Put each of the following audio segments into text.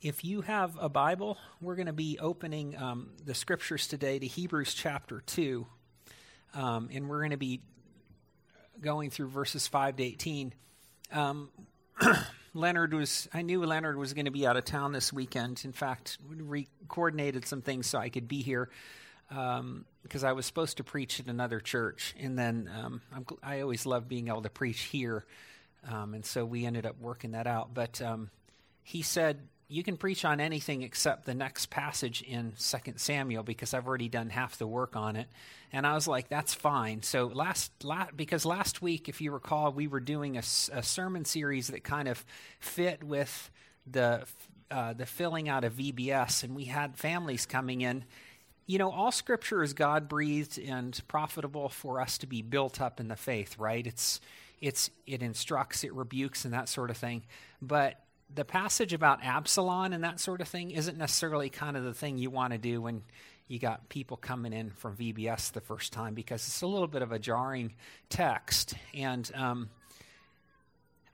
If you have a Bible, we're going to be opening um, the scriptures today to Hebrews chapter 2. Um, and we're going to be going through verses 5 to 18. Um, Leonard was, I knew Leonard was going to be out of town this weekend. In fact, we coordinated some things so I could be here because um, I was supposed to preach at another church. And then um, i always love being able to preach here. Um, and so we ended up working that out. But he said, you can preach on anything except the next passage in Second Samuel because I've already done half the work on it. And I was like, that's fine. So last, last because last week, if you recall, we were doing a, a sermon series that kind of fit with the uh, the filling out of VBS, and we had families coming in. You know, all Scripture is God breathed and profitable for us to be built up in the faith. Right? It's it's it instructs, it rebukes, and that sort of thing. But the passage about Absalom and that sort of thing isn't necessarily kind of the thing you want to do when you got people coming in from VBS the first time because it's a little bit of a jarring text. And um,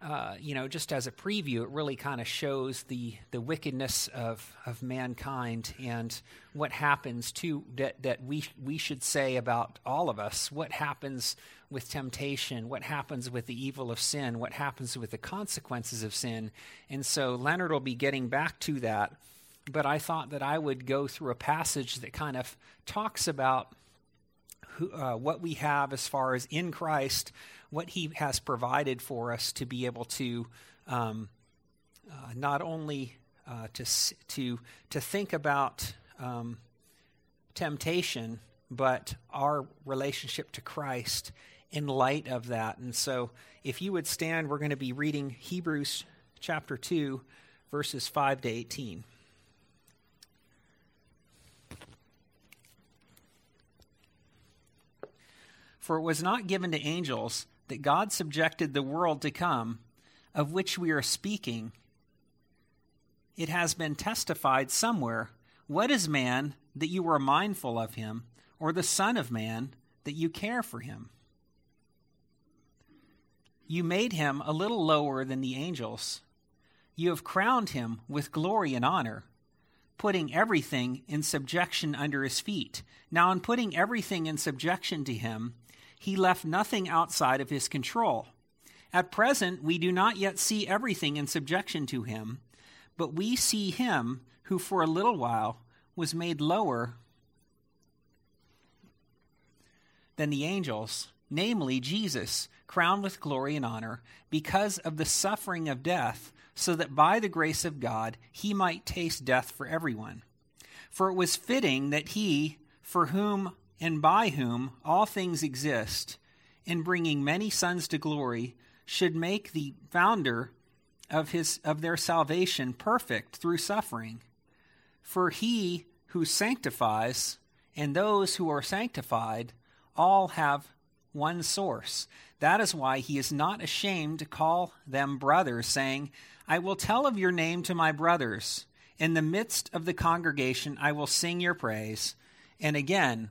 uh, you know, just as a preview, it really kind of shows the the wickedness of of mankind and what happens to that that we we should say about all of us. What happens with temptation? What happens with the evil of sin? What happens with the consequences of sin? And so Leonard will be getting back to that. But I thought that I would go through a passage that kind of talks about who, uh, what we have as far as in Christ what He has provided for us to be able to um, uh, not only uh, to to to think about um, temptation, but our relationship to Christ in light of that. And so, if you would stand, we're going to be reading Hebrews chapter two, verses five to eighteen. For it was not given to angels that God subjected the world to come, of which we are speaking, it has been testified somewhere What is man that you are mindful of him, or the Son of Man that you care for him? You made him a little lower than the angels. You have crowned him with glory and honor, putting everything in subjection under his feet. Now, in putting everything in subjection to him, he left nothing outside of his control. At present, we do not yet see everything in subjection to him, but we see him who for a little while was made lower than the angels, namely Jesus, crowned with glory and honor, because of the suffering of death, so that by the grace of God he might taste death for everyone. For it was fitting that he, for whom and by whom all things exist, in bringing many sons to glory, should make the founder of his of their salvation perfect through suffering. For he who sanctifies and those who are sanctified all have one source. That is why he is not ashamed to call them brothers, saying, I will tell of your name to my brothers. In the midst of the congregation, I will sing your praise. And again,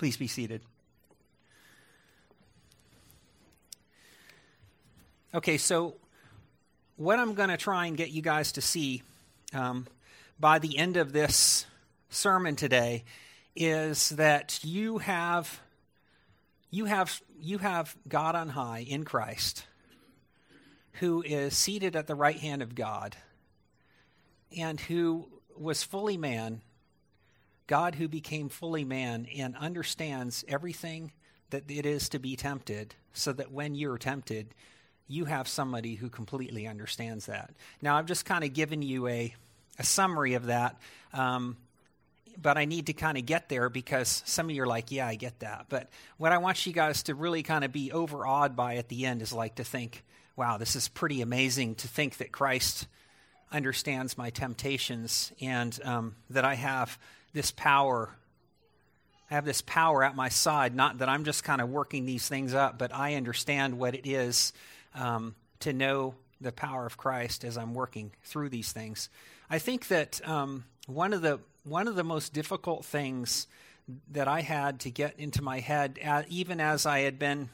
Please be seated. Okay, so what I'm going to try and get you guys to see um, by the end of this sermon today is that you have you have you have God on high in Christ who is seated at the right hand of God and who was fully man God who became fully man and understands everything that it is to be tempted, so that when you're tempted, you have somebody who completely understands that. Now, I've just kind of given you a, a summary of that, um, but I need to kind of get there because some of you are like, yeah, I get that. But what I want you guys to really kind of be overawed by at the end is like to think, wow, this is pretty amazing to think that Christ understands my temptations and um, that I have this power. I have this power at my side, not that I'm just kind of working these things up, but I understand what it is um, to know the power of Christ as I'm working through these things. I think that um, one of the one of the most difficult things that I had to get into my head, uh, even as I had been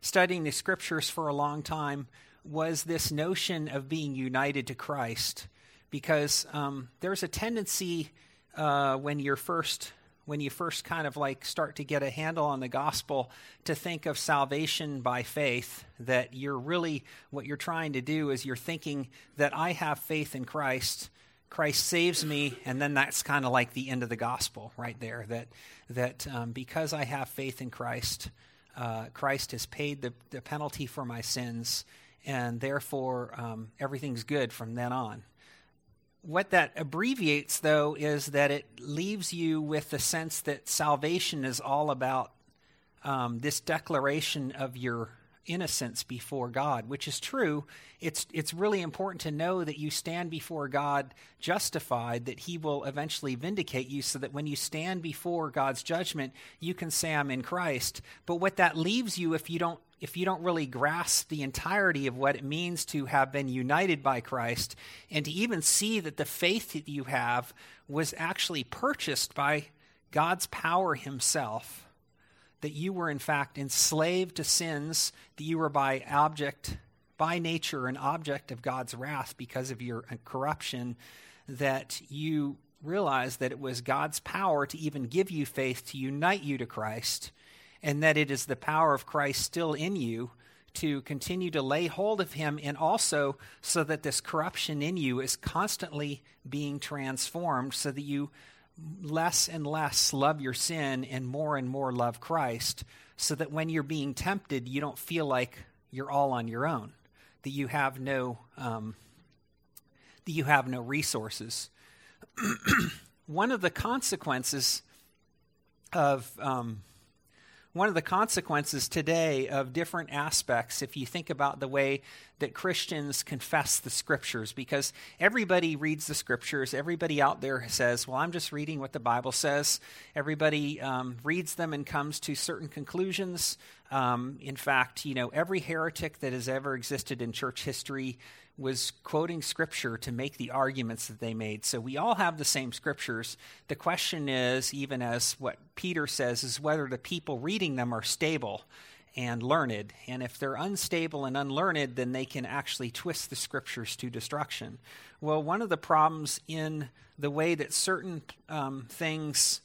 studying the scriptures for a long time, was this notion of being united to Christ. Because um, there's a tendency uh, when you're first when you first kind of like start to get a handle on the gospel to think of salvation by faith that you're really what you're trying to do is you're thinking that I have faith in Christ Christ saves me and then that's kind of like the end of the gospel right there that that um, because I have faith in Christ uh, Christ has paid the, the penalty for my sins and therefore um, everything's good from then on what that abbreviates, though, is that it leaves you with the sense that salvation is all about um, this declaration of your innocence before God, which is true. It's, it's really important to know that you stand before God justified, that He will eventually vindicate you, so that when you stand before God's judgment, you can say, I'm in Christ. But what that leaves you if you don't if you don't really grasp the entirety of what it means to have been united by Christ and to even see that the faith that you have was actually purchased by God's power Himself, that you were in fact enslaved to sins, that you were by object, by nature, an object of God's wrath because of your uh, corruption, that you realize that it was God's power to even give you faith to unite you to Christ and that it is the power of Christ still in you to continue to lay hold of him and also so that this corruption in you is constantly being transformed so that you less and less love your sin and more and more love Christ so that when you're being tempted you don't feel like you're all on your own that you have no um, that you have no resources. One of the consequences of um, one of the consequences today of different aspects, if you think about the way that Christians confess the scriptures, because everybody reads the scriptures, everybody out there says, Well, I'm just reading what the Bible says. Everybody um, reads them and comes to certain conclusions. Um, in fact, you know, every heretic that has ever existed in church history was quoting scripture to make the arguments that they made. So we all have the same scriptures. The question is, even as what Peter says, is whether the people reading them are stable and learned. And if they're unstable and unlearned, then they can actually twist the scriptures to destruction. Well, one of the problems in the way that certain um, things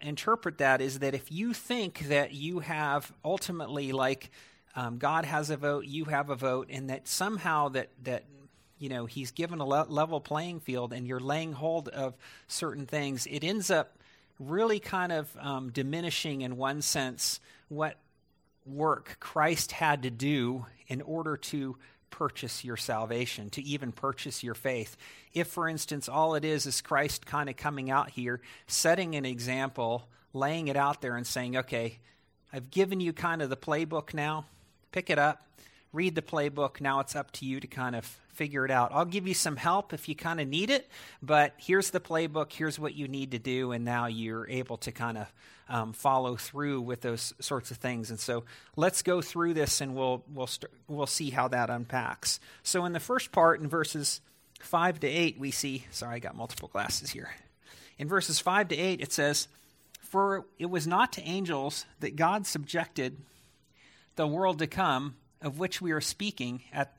interpret that is that if you think that you have ultimately, like, um, God has a vote, you have a vote, and that somehow that that you know He's given a le- level playing field, and you're laying hold of certain things. It ends up really kind of um, diminishing, in one sense, what work Christ had to do in order to purchase your salvation, to even purchase your faith. If, for instance, all it is is Christ kind of coming out here, setting an example, laying it out there, and saying, okay, I've given you kind of the playbook now pick it up, read the playbook. Now it's up to you to kind of figure it out. I'll give you some help if you kind of need it, but here's the playbook. Here's what you need to do, and now you're able to kind of um, follow through with those sorts of things. And so let's go through this, and we'll we'll we we'll see how that unpacks. So in the first part, in verses five to eight, we see. Sorry, I got multiple glasses here. In verses five to eight, it says. For it was not to angels that God subjected the world to come, of which we are speaking at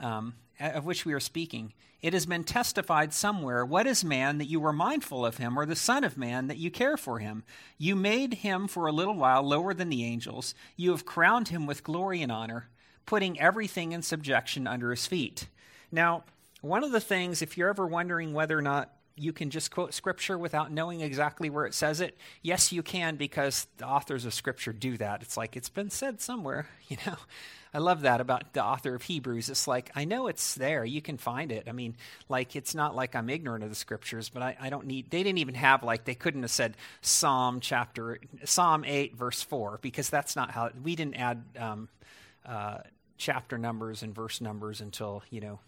um, of which we are speaking. It has been testified somewhere, What is man that you were mindful of him, or the Son of Man that you care for him? You made him for a little while lower than the angels. You have crowned him with glory and honor, putting everything in subjection under his feet. Now, one of the things, if you're ever wondering whether or not you can just quote scripture without knowing exactly where it says it? Yes, you can because the authors of scripture do that. It's like it's been said somewhere, you know. I love that about the author of Hebrews. It's like, I know it's there. You can find it. I mean, like, it's not like I'm ignorant of the scriptures, but I, I don't need, they didn't even have, like, they couldn't have said Psalm chapter, Psalm 8, verse 4, because that's not how, we didn't add um, uh, chapter numbers and verse numbers until, you know,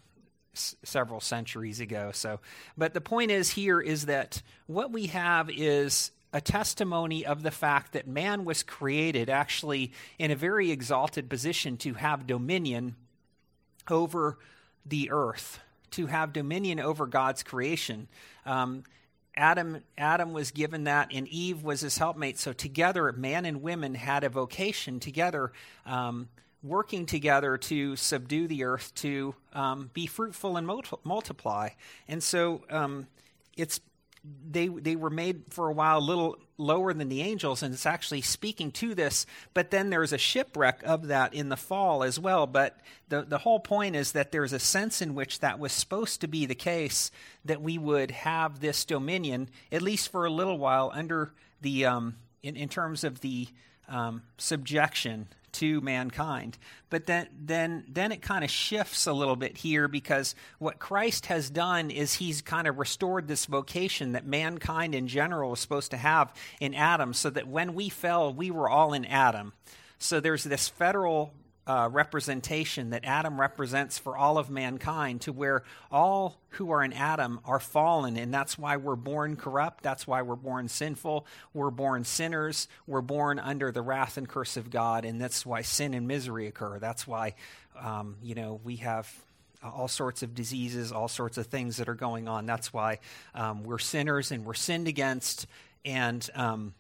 several centuries ago. So, but the point is here is that what we have is a testimony of the fact that man was created actually in a very exalted position to have dominion over the earth, to have dominion over God's creation. Um, Adam, Adam was given that, and Eve was his helpmate. So together, man and women had a vocation together. Um, working together to subdue the earth, to um, be fruitful and multiply. And so um, it's they they were made for a while a little lower than the angels and it's actually speaking to this but then there's a shipwreck of that in the fall as well but the the whole point is that there's a sense in which that was supposed to be the case that we would have this dominion at least for a little while under the um, in, in terms of the um, subjection to mankind. But then then then it kind of shifts a little bit here because what Christ has done is he's kind of restored this vocation that mankind in general was supposed to have in Adam so that when we fell we were all in Adam. So there's this federal uh, representation that Adam represents for all of mankind, to where all who are in Adam are fallen, and that's why we're born corrupt. That's why we're born sinful. We're born sinners. We're born under the wrath and curse of God, and that's why sin and misery occur. That's why, um, you know, we have all sorts of diseases, all sorts of things that are going on. That's why um, we're sinners and we're sinned against, and um,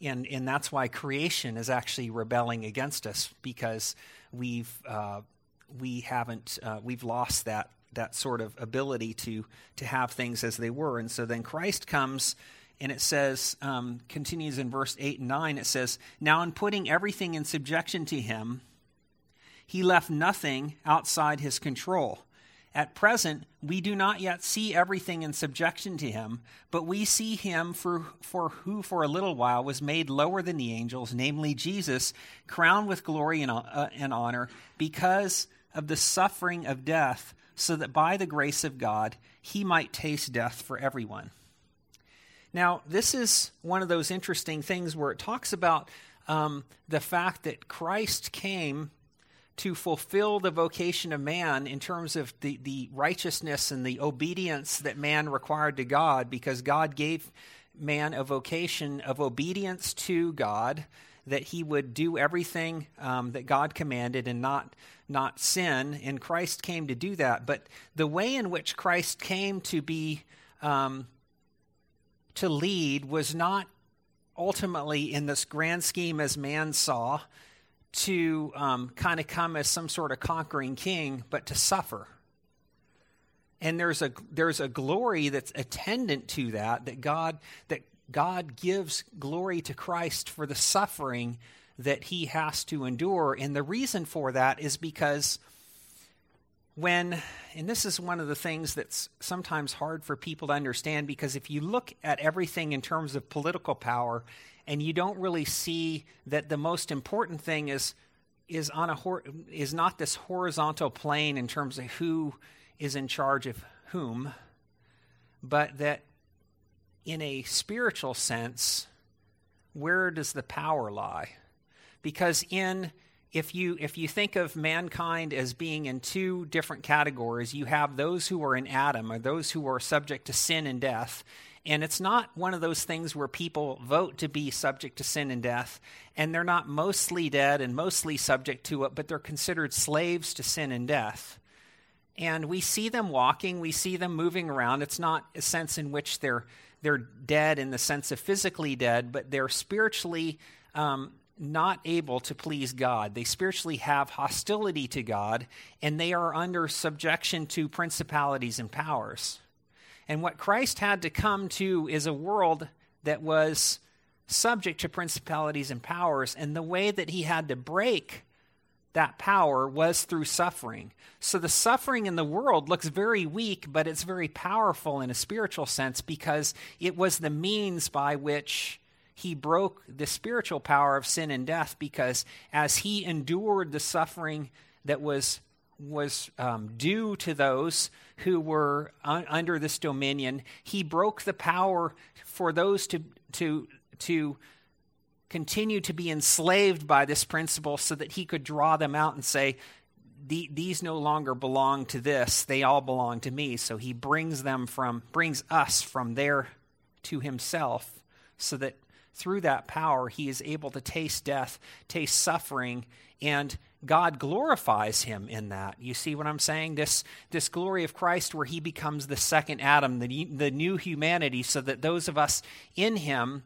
and, and that's why creation is actually rebelling against us because we've, uh, we haven't, uh, we've lost that, that sort of ability to, to have things as they were. And so then Christ comes and it says, um, continues in verse 8 and 9, it says, Now in putting everything in subjection to him, he left nothing outside his control. At present, we do not yet see everything in subjection to him, but we see him for, for who for a little while was made lower than the angels, namely Jesus, crowned with glory and, uh, and honor because of the suffering of death, so that by the grace of God he might taste death for everyone. Now, this is one of those interesting things where it talks about um, the fact that Christ came to fulfill the vocation of man in terms of the, the righteousness and the obedience that man required to God, because God gave man a vocation of obedience to God, that he would do everything um, that God commanded and not not sin. And Christ came to do that. But the way in which Christ came to be um, to lead was not ultimately in this grand scheme as man saw to um, kind of come as some sort of conquering king, but to suffer. And there's a there's a glory that's attendant to that that God that God gives glory to Christ for the suffering that he has to endure. And the reason for that is because when, and this is one of the things that's sometimes hard for people to understand, because if you look at everything in terms of political power and you don't really see that the most important thing is is on a hor- is not this horizontal plane in terms of who is in charge of whom, but that in a spiritual sense, where does the power lie? Because in if you if you think of mankind as being in two different categories, you have those who are in Adam, or those who are subject to sin and death, and it's not one of those things where people vote to be subject to sin and death, and they're not mostly dead and mostly subject to it, but they're considered slaves to sin and death. And we see them walking, we see them moving around. It's not a sense in which they're they're dead in the sense of physically dead, but they're spiritually um, not able to please God. They spiritually have hostility to God, and they are under subjection to principalities and powers. And what Christ had to come to is a world that was subject to principalities and powers. And the way that he had to break that power was through suffering. So the suffering in the world looks very weak, but it's very powerful in a spiritual sense because it was the means by which he broke the spiritual power of sin and death because as he endured the suffering that was was um, due to those who were un- under this dominion, he broke the power for those to to to continue to be enslaved by this principle so that he could draw them out and say, these no longer belong to this. They all belong to me. So he brings them from brings us from there to himself so that through that power he is able to taste death taste suffering and god glorifies him in that you see what i'm saying this this glory of christ where he becomes the second adam the, the new humanity so that those of us in him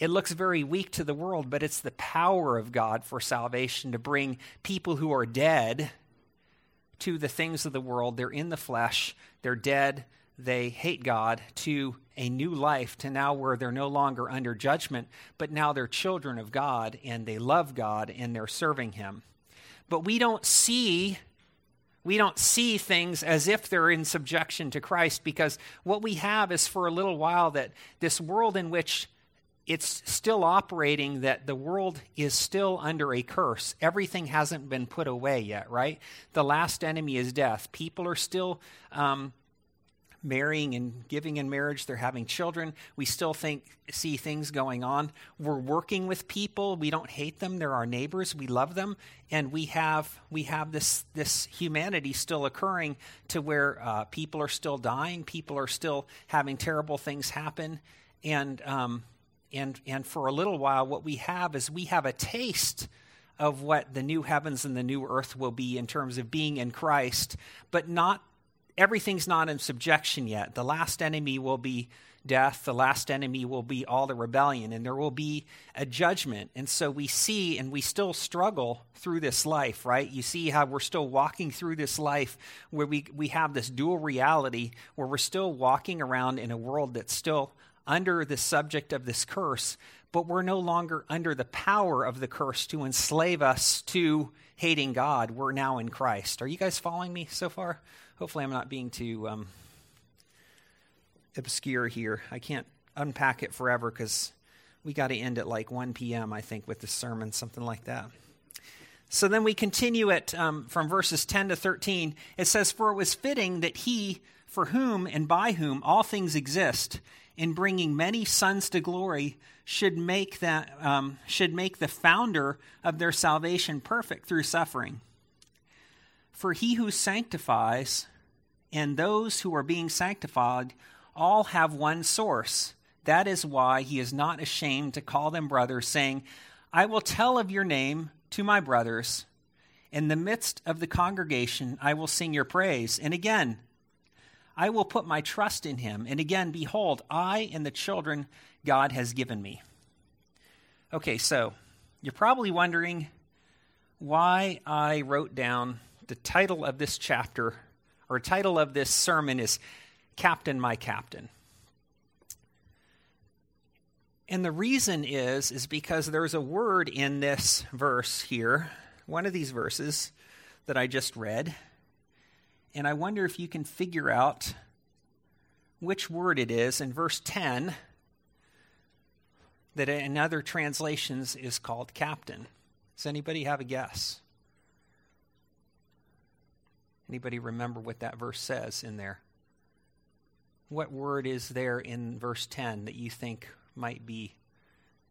it looks very weak to the world, but it's the power of God for salvation to bring people who are dead to the things of the world. They're in the flesh, they're dead, they hate God, to a new life, to now where they're no longer under judgment, but now they're children of God and they love God and they're serving Him. But we don't see. We don't see things as if they're in subjection to Christ because what we have is for a little while that this world in which it's still operating that the world is still under a curse. Everything hasn't been put away yet, right? The last enemy is death. People are still um, marrying and giving in marriage. They're having children. We still think see things going on. We're working with people. We don't hate them. They're our neighbors. We love them, and we have we have this this humanity still occurring to where uh, people are still dying. People are still having terrible things happen, and um, and, and for a little while, what we have is we have a taste of what the new heavens and the new earth will be in terms of being in Christ, but not everything's not in subjection yet. The last enemy will be death, the last enemy will be all the rebellion, and there will be a judgment. And so we see and we still struggle through this life, right? You see how we're still walking through this life where we, we have this dual reality where we're still walking around in a world that's still under the subject of this curse, but we're no longer under the power of the curse to enslave us to hating God. We're now in Christ. Are you guys following me so far? Hopefully, I'm not being too um, obscure here. I can't unpack it forever because we got to end at like 1 p.m., I think, with the sermon, something like that. So then we continue it um, from verses 10 to 13. It says, For it was fitting that he, for whom and by whom all things exist, in bringing many sons to glory should make that um, should make the founder of their salvation perfect through suffering. For he who sanctifies and those who are being sanctified all have one source. That is why he is not ashamed to call them brothers, saying, I will tell of your name to my brothers. In the midst of the congregation, I will sing your praise. And again, I will put my trust in him. And again, behold, I and the children God has given me. Okay, so you're probably wondering why I wrote down the title of this chapter, or title of this sermon is Captain, My Captain. And the reason is is because there's a word in this verse here, one of these verses that I just read, and I wonder if you can figure out which word it is in verse 10 that in other translations is called captain. Does anybody have a guess? Anybody remember what that verse says in there? What word is there in verse 10 that you think might be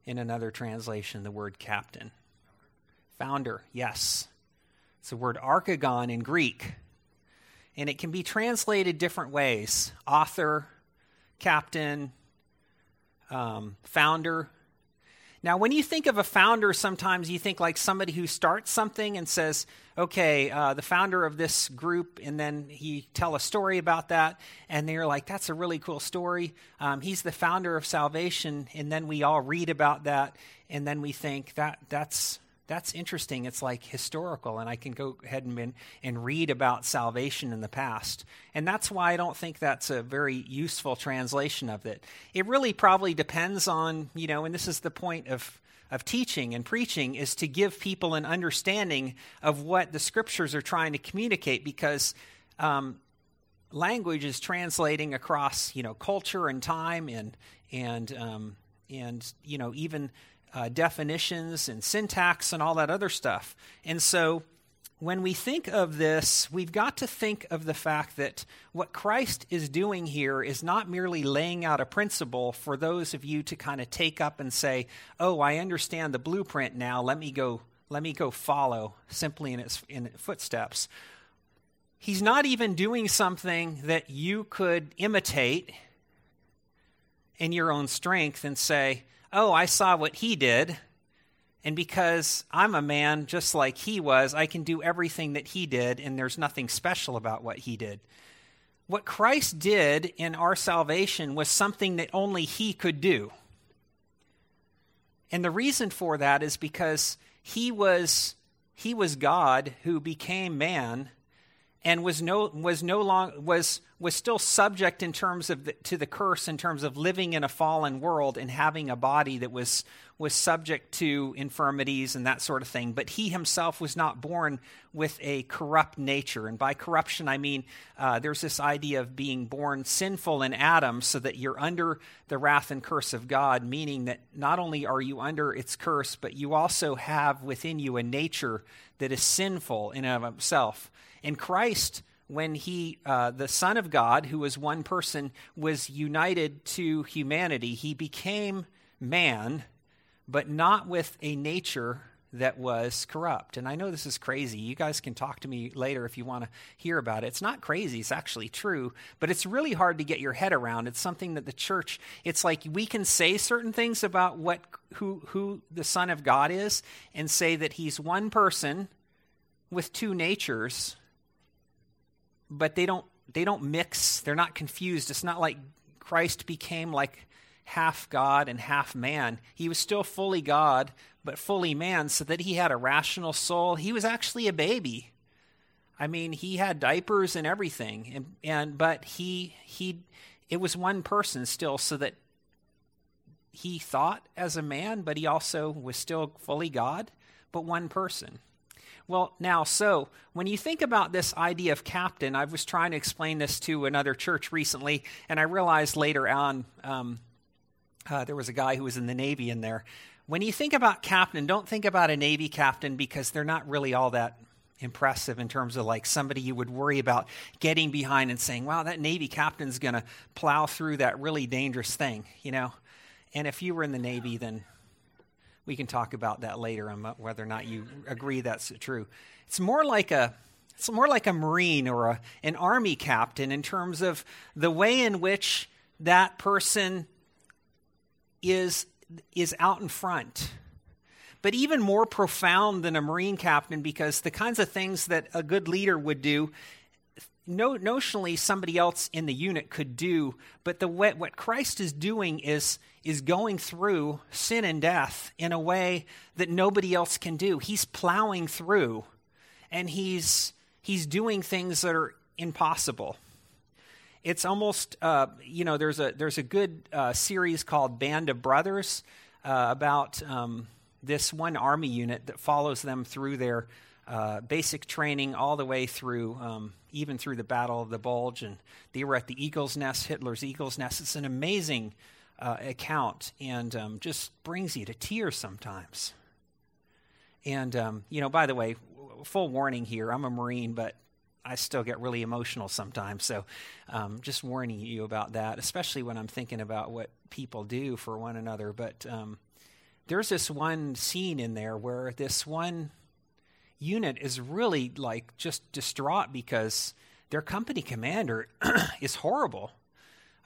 in another translation the word captain? Founder, yes. It's the word archegon in Greek and it can be translated different ways author, captain, um, founder. Now, when you think of a founder, sometimes you think like somebody who starts something and says, okay, uh, the founder of this group, and then he tell a story about that, and they're like, that's a really cool story. Um, he's the founder of salvation, and then we all read about that, and then we think that that's that's interesting. It's like historical, and I can go ahead and, and read about salvation in the past. And that's why I don't think that's a very useful translation of it. It really probably depends on, you know, and this is the point of, of teaching and preaching, is to give people an understanding of what the scriptures are trying to communicate because um, language is translating across, you know, culture and time and, and, um, and you know, even uh, definitions and syntax and all that other stuff. And so when we think of this, we've got to think of the fact that what Christ is doing here is not merely laying out a principle for those of you to kind of take up and say, "Oh, I understand the blueprint now. Let me go. Let me go follow simply in its in its footsteps." He's not even doing something that you could imitate in your own strength and say, oh, I saw what he did. And because I'm a man just like he was, I can do everything that he did, and there's nothing special about what he did. What Christ did in our salvation was something that only he could do. And the reason for that is because he was, he was God who became man and was no was no long was was still subject in terms of the, to the curse in terms of living in a fallen world and having a body that was was subject to infirmities and that sort of thing. But he himself was not born with a corrupt nature. And by corruption i mean uh, there's this idea of being born sinful in adam so that you're under the wrath and curse of god meaning that not only are you under its curse but you also have within you a nature that is sinful in and of itself and Christ, when he, uh, the Son of God, who was one person, was united to humanity, he became man, but not with a nature that was corrupt. And I know this is crazy. You guys can talk to me later if you want to hear about it. It's not crazy, it's actually true, but it's really hard to get your head around. It's something that the church, it's like we can say certain things about what who who the son of God is and say that he's one person with two natures, but they don't they don't mix. They're not confused. It's not like Christ became like half God and half man. He was still fully God, but fully man, so that he had a rational soul. He was actually a baby. I mean, he had diapers and everything, and, and but he he it was one person still, so that he thought as a man, but he also was still fully God, but one person. Well, now, so when you think about this idea of captain, I was trying to explain this to another church recently, and I realized later on um, uh, there was a guy who was in the Navy in there. When you think about captain, don't think about a Navy captain because they're not really all that impressive in terms of like somebody you would worry about getting behind and saying, wow, that Navy captain's going to plow through that really dangerous thing, you know? And if you were in the Navy, then we can talk about that later on whether or not you agree that's true. It's more like a it's more like a marine or a, an army captain in terms of the way in which that person is is out in front. But even more profound than a marine captain because the kinds of things that a good leader would do no, notionally somebody else in the unit could do, but the what, what Christ is doing is is going through sin and death in a way that nobody else can do. He's plowing through, and he's he's doing things that are impossible. It's almost uh, you know there's a there's a good uh, series called Band of Brothers uh, about um, this one army unit that follows them through their uh, basic training all the way through, um, even through the Battle of the Bulge. And they were at the Eagle's Nest, Hitler's Eagle's Nest. It's an amazing uh, account and um, just brings you to tears sometimes. And, um, you know, by the way, full warning here I'm a Marine, but I still get really emotional sometimes. So um, just warning you about that, especially when I'm thinking about what people do for one another. But um, there's this one scene in there where this one unit is really like just distraught because their company commander is horrible.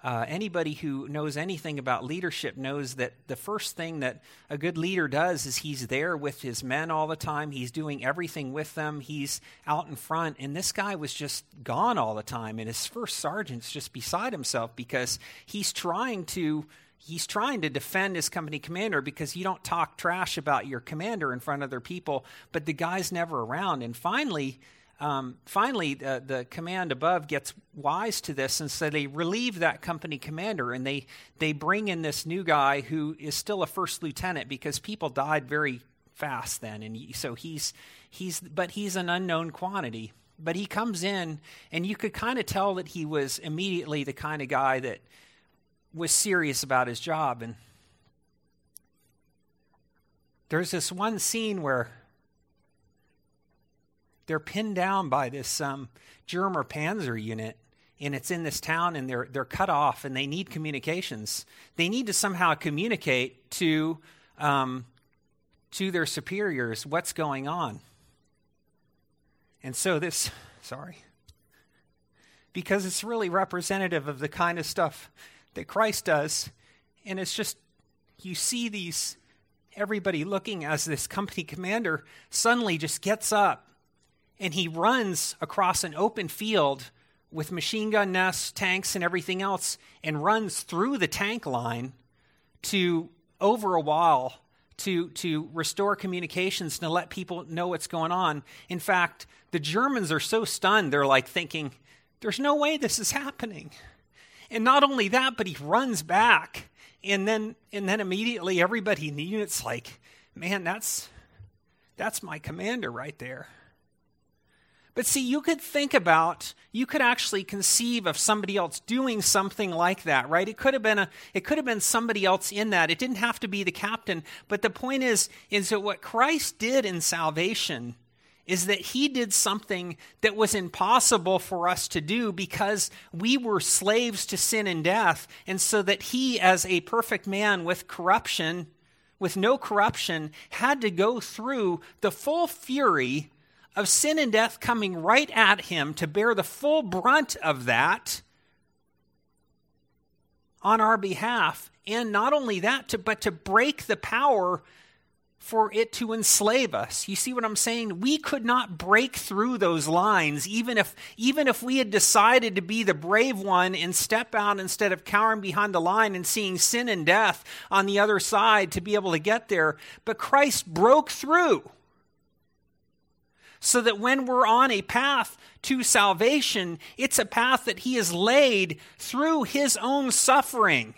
Uh, anybody who knows anything about leadership knows that the first thing that a good leader does is he's there with his men all the time. He's doing everything with them. He's out in front. And this guy was just gone all the time. And his first sergeant's just beside himself because he's trying to he's trying to defend his company commander because you don't talk trash about your commander in front of other people, but the guy's never around. And finally, um, finally, the command above gets wise to this, and so they relieve that company commander, and they they bring in this new guy who is still a first lieutenant because people died very fast then, and so he's he's but he's an unknown quantity. But he comes in, and you could kind of tell that he was immediately the kind of guy that was serious about his job. And there's this one scene where they're pinned down by this um, German Panzer unit, and it's in this town, and they're they're cut off, and they need communications. They need to somehow communicate to um, to their superiors what's going on. And so this, sorry, because it's really representative of the kind of stuff that Christ does. And it's just, you see these, everybody looking as this company commander suddenly just gets up and he runs across an open field with machine gun nests, tanks, and everything else, and runs through the tank line to over a wall to, to restore communications to let people know what's going on. In fact, the Germans are so stunned, they're like thinking, there's no way this is happening. And not only that, but he runs back. And then and then immediately everybody in the unit's like, man, that's that's my commander right there. But see, you could think about, you could actually conceive of somebody else doing something like that, right? It could have been a, it could have been somebody else in that. It didn't have to be the captain. But the point is, is that what Christ did in salvation is that he did something that was impossible for us to do because we were slaves to sin and death. And so that he, as a perfect man with corruption, with no corruption, had to go through the full fury of sin and death coming right at him to bear the full brunt of that on our behalf. And not only that, but to break the power for it to enslave us. You see what I'm saying? We could not break through those lines even if even if we had decided to be the brave one and step out instead of cowering behind the line and seeing sin and death on the other side to be able to get there. But Christ broke through. So that when we're on a path to salvation, it's a path that he has laid through his own suffering.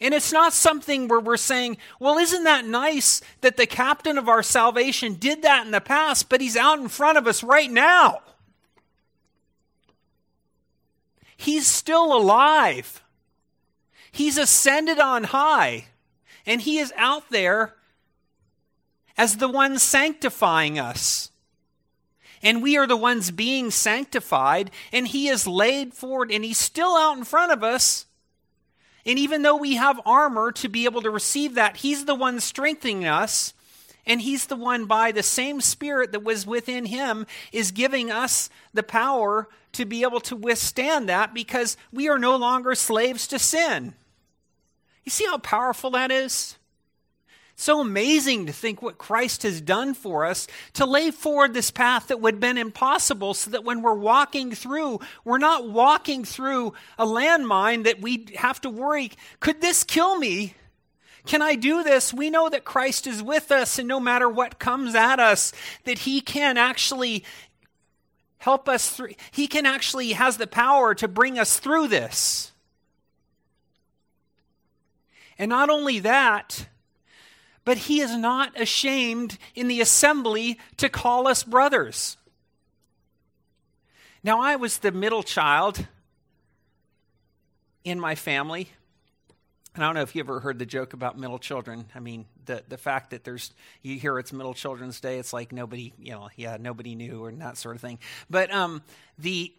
And it's not something where we're saying, well, isn't that nice that the captain of our salvation did that in the past, but he's out in front of us right now? He's still alive. He's ascended on high, and he is out there as the one sanctifying us. And we are the ones being sanctified, and he is laid forward, and he's still out in front of us and even though we have armor to be able to receive that, He's the one strengthening us. And He's the one, by the same Spirit that was within Him, is giving us the power to be able to withstand that because we are no longer slaves to sin. You see how powerful that is? So amazing to think what Christ has done for us to lay forward this path that would have been impossible so that when we're walking through, we're not walking through a landmine that we have to worry could this kill me? Can I do this? We know that Christ is with us, and no matter what comes at us, that He can actually help us through. He can actually has the power to bring us through this. And not only that, but he is not ashamed in the assembly to call us brothers. Now, I was the middle child in my family. And I don't know if you ever heard the joke about middle children. I mean, the, the fact that there's, you hear it's Middle Children's Day, it's like nobody, you know, yeah, nobody knew and that sort of thing. But um, the,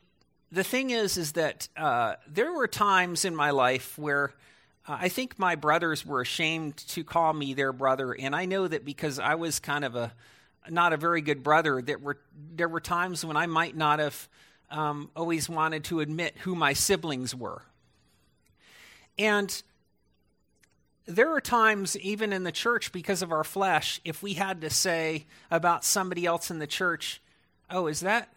the thing is, is that uh, there were times in my life where uh, I think my brothers were ashamed to call me their brother, and I know that because I was kind of a not a very good brother. That were there were times when I might not have um, always wanted to admit who my siblings were, and there are times even in the church because of our flesh, if we had to say about somebody else in the church, "Oh, is that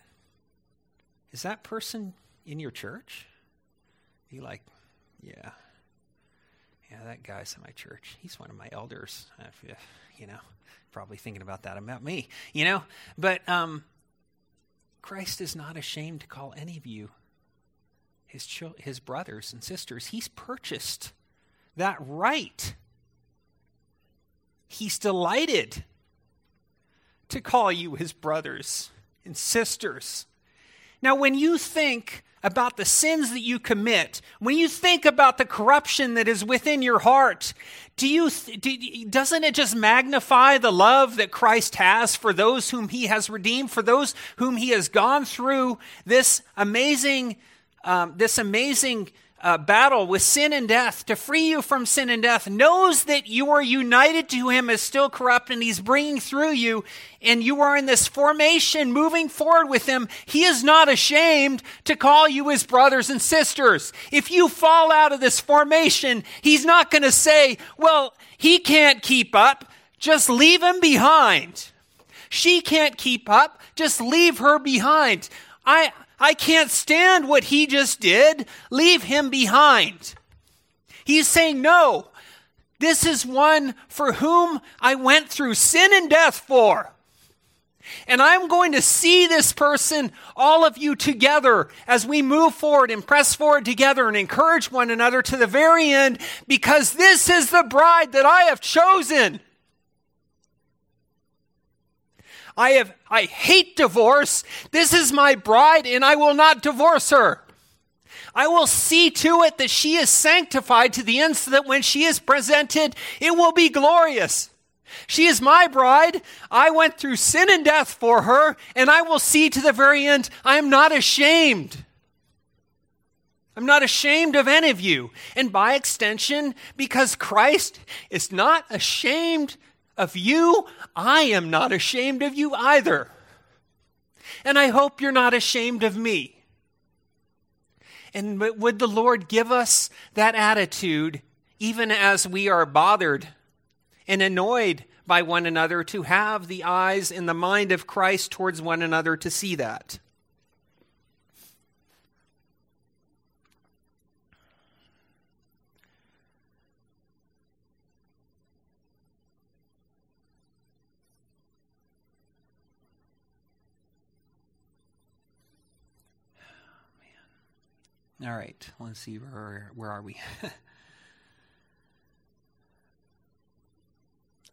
is that person in your church?" Be like, "Yeah." That guy's in my church. He's one of my elders. You know, probably thinking about that about me, you know? But um, Christ is not ashamed to call any of you his, his brothers and sisters. He's purchased that right. He's delighted to call you his brothers and sisters. Now, when you think about the sins that you commit, when you think about the corruption that is within your heart, do you do, doesn't it just magnify the love that Christ has for those whom he has redeemed, for those whom he has gone through this amazing um, this amazing uh, battle with sin and death to free you from sin and death knows that you are united to him as still corrupt and he's bringing through you and you are in this formation moving forward with him. He is not ashamed to call you his brothers and sisters. If you fall out of this formation he's not going to say well he can't keep up. Just leave him behind. She can't keep up. Just leave her behind. I I can't stand what he just did. Leave him behind. He's saying, No, this is one for whom I went through sin and death for. And I'm going to see this person, all of you together, as we move forward and press forward together and encourage one another to the very end, because this is the bride that I have chosen. I have I hate divorce. This is my bride and I will not divorce her. I will see to it that she is sanctified to the end so that when she is presented, it will be glorious. She is my bride. I went through sin and death for her, and I will see to the very end. I am not ashamed. I'm not ashamed of any of you. And by extension, because Christ is not ashamed of you, I am not ashamed of you either. And I hope you're not ashamed of me. And would the Lord give us that attitude even as we are bothered and annoyed by one another to have the eyes and the mind of Christ towards one another to see that? All right, let's see where where are we? all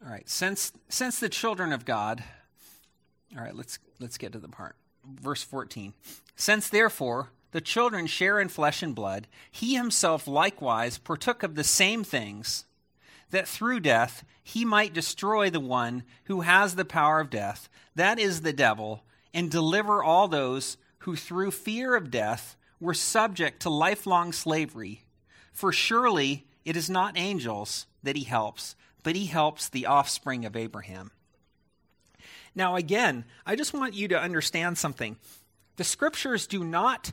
right, since since the children of God. All right, let's let's get to the part. Verse 14. Since therefore the children share in flesh and blood, he himself likewise partook of the same things, that through death he might destroy the one who has the power of death, that is the devil, and deliver all those who through fear of death were subject to lifelong slavery. For surely it is not angels that he helps, but he helps the offspring of Abraham. Now, again, I just want you to understand something. The scriptures do not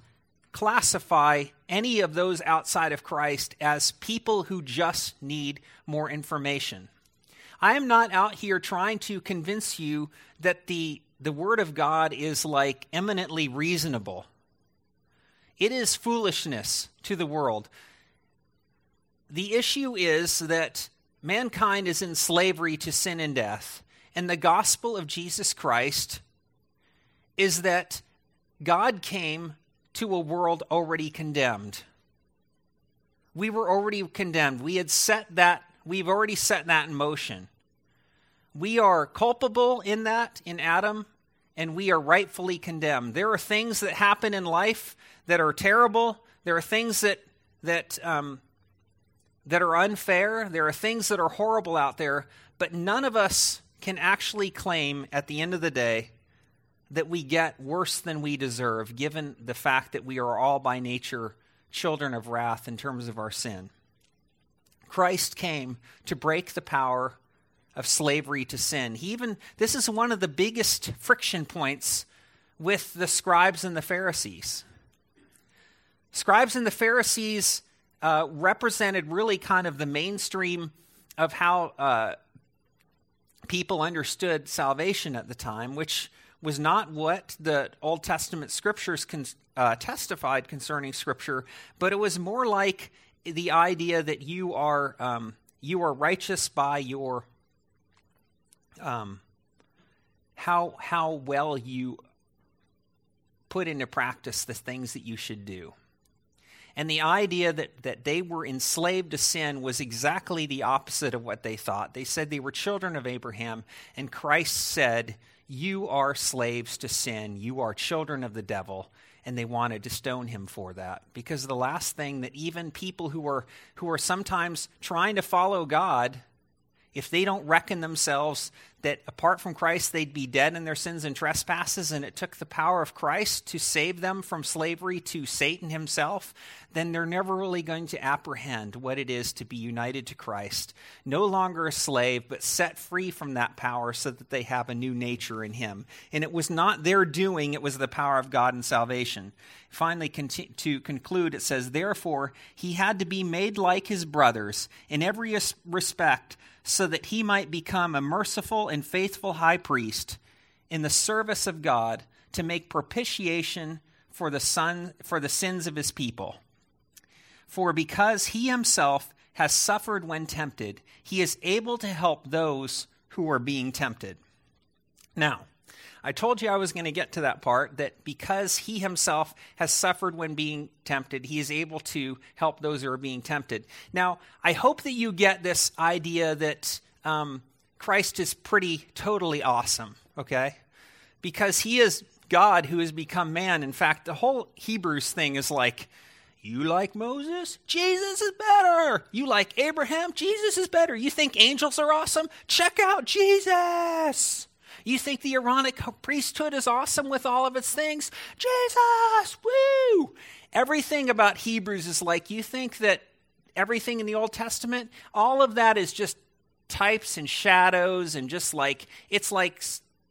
classify any of those outside of Christ as people who just need more information. I am not out here trying to convince you that the, the Word of God is like eminently reasonable it is foolishness to the world. The issue is that mankind is in slavery to sin and death, and the gospel of Jesus Christ is that God came to a world already condemned. We were already condemned. We had set that, we've already set that in motion. We are culpable in that in Adam, and we are rightfully condemned. There are things that happen in life that are terrible. There are things that that um, that are unfair. There are things that are horrible out there. But none of us can actually claim at the end of the day that we get worse than we deserve, given the fact that we are all by nature children of wrath in terms of our sin. Christ came to break the power of slavery to sin. He even this is one of the biggest friction points with the scribes and the Pharisees. Scribes and the Pharisees uh, represented really kind of the mainstream of how uh, people understood salvation at the time, which was not what the Old Testament scriptures con- uh, testified concerning Scripture, but it was more like the idea that you are um, you are righteous by your um, how how well you put into practice the things that you should do. And the idea that, that they were enslaved to sin was exactly the opposite of what they thought. They said they were children of Abraham, and Christ said, You are slaves to sin. You are children of the devil. And they wanted to stone him for that. Because the last thing that even people who are, who are sometimes trying to follow God, if they don't reckon themselves that apart from Christ they'd be dead in their sins and trespasses, and it took the power of Christ to save them from slavery to Satan himself, then they're never really going to apprehend what it is to be united to Christ. No longer a slave, but set free from that power so that they have a new nature in Him. And it was not their doing, it was the power of God in salvation. Finally, to conclude, it says, Therefore, He had to be made like His brothers in every respect so that He might become a merciful and faithful high priest in the service of God to make propitiation for the son for the sins of his people. For because he himself has suffered when tempted, he is able to help those who are being tempted. Now, I told you I was going to get to that part that because he himself has suffered when being tempted, he is able to help those who are being tempted. Now, I hope that you get this idea that um, Christ is pretty totally awesome, okay? Because he is God who has become man. In fact, the whole Hebrews thing is like, you like Moses? Jesus is better. You like Abraham? Jesus is better. You think angels are awesome? Check out Jesus. You think the Aaronic priesthood is awesome with all of its things? Jesus! Woo! Everything about Hebrews is like you think that everything in the Old Testament, all of that is just types and shadows and just like it's like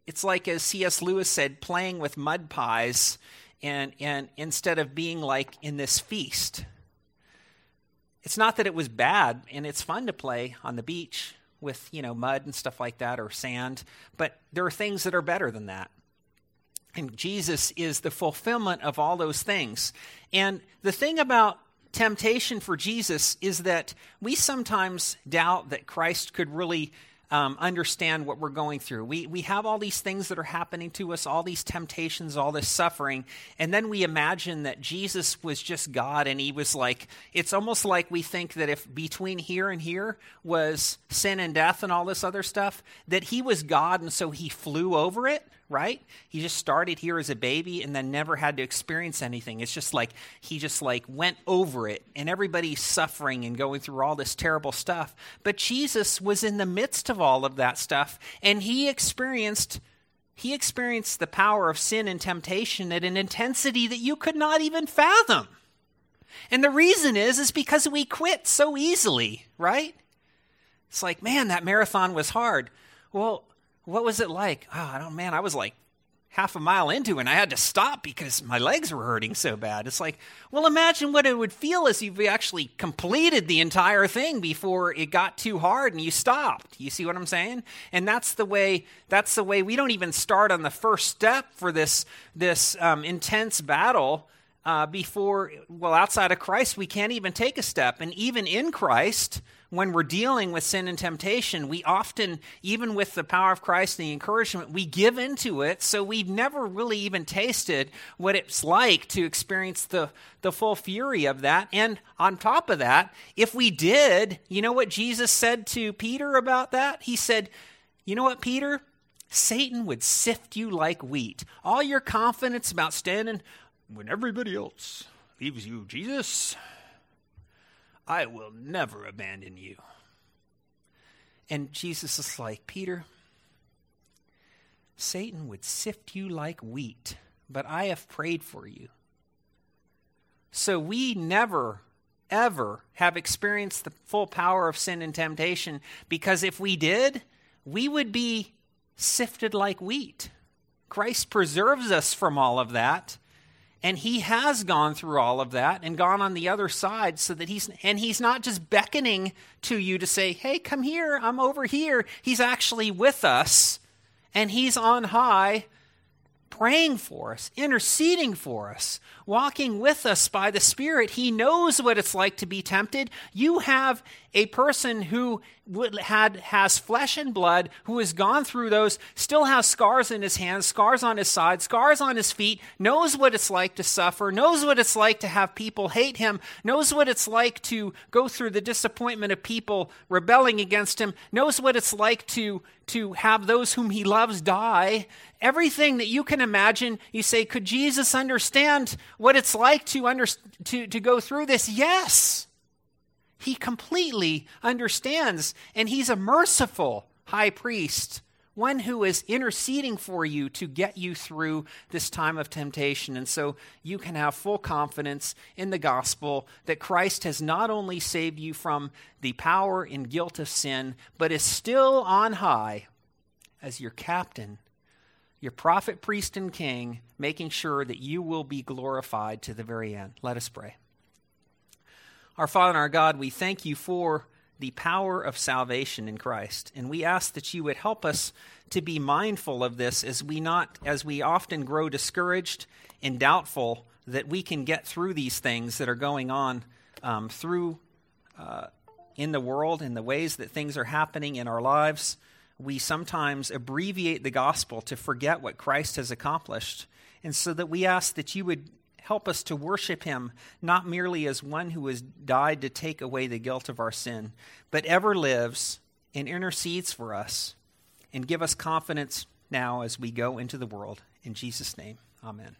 it's like as C.S. Lewis said, playing with mud pies, and and instead of being like in this feast. It's not that it was bad, and it's fun to play on the beach with you know mud and stuff like that or sand, but there are things that are better than that. And Jesus is the fulfillment of all those things. And the thing about temptation for Jesus is that we sometimes doubt that Christ could really um, understand what we're going through. We, we have all these things that are happening to us, all these temptations, all this suffering, and then we imagine that Jesus was just God and he was like, it's almost like we think that if between here and here was sin and death and all this other stuff, that he was God and so he flew over it right? He just started here as a baby and then never had to experience anything. It's just like he just like went over it and everybody's suffering and going through all this terrible stuff. But Jesus was in the midst of all of that stuff and he experienced he experienced the power of sin and temptation at an intensity that you could not even fathom. And the reason is is because we quit so easily, right? It's like, man, that marathon was hard. Well, what was it like? Oh, I don't, man, I was like half a mile into and I had to stop because my legs were hurting so bad. It's like, well, imagine what it would feel as if you actually completed the entire thing before it got too hard and you stopped. You see what I'm saying? And that's the way, that's the way we don't even start on the first step for this, this um, intense battle. Uh, before, well, outside of Christ, we can't even take a step. And even in Christ, when we're dealing with sin and temptation, we often, even with the power of Christ and the encouragement, we give into it. So we've never really even tasted what it's like to experience the, the full fury of that. And on top of that, if we did, you know what Jesus said to Peter about that? He said, You know what, Peter? Satan would sift you like wheat. All your confidence about standing when everybody else leaves you, Jesus, I will never abandon you. And Jesus is like, Peter, Satan would sift you like wheat, but I have prayed for you. So we never, ever have experienced the full power of sin and temptation because if we did, we would be sifted like wheat. Christ preserves us from all of that and he has gone through all of that and gone on the other side so that he's and he's not just beckoning to you to say hey come here. I'm over here. He's actually with us and he's on high praying for us interceding for us walking with us by the Spirit. He knows what it's like to be tempted. You have a person who had has flesh and blood, who has gone through those, still has scars in his hands, scars on his side, scars on his feet, knows what it's like to suffer, knows what it's like to have people hate him, knows what it's like to go through the disappointment of people rebelling against him, knows what it's like to to have those whom he loves die. Everything that you can imagine, you say, could Jesus understand what it's like to, under, to, to go through this? Yes. He completely understands, and he's a merciful high priest, one who is interceding for you to get you through this time of temptation. And so you can have full confidence in the gospel that Christ has not only saved you from the power and guilt of sin, but is still on high as your captain, your prophet, priest, and king, making sure that you will be glorified to the very end. Let us pray. Our Father and our God, we thank you for the power of salvation in Christ, and we ask that you would help us to be mindful of this as we not as we often grow discouraged and doubtful that we can get through these things that are going on um, through uh, in the world in the ways that things are happening in our lives. We sometimes abbreviate the gospel to forget what Christ has accomplished, and so that we ask that you would Help us to worship him not merely as one who has died to take away the guilt of our sin, but ever lives and intercedes for us. And give us confidence now as we go into the world. In Jesus' name, amen.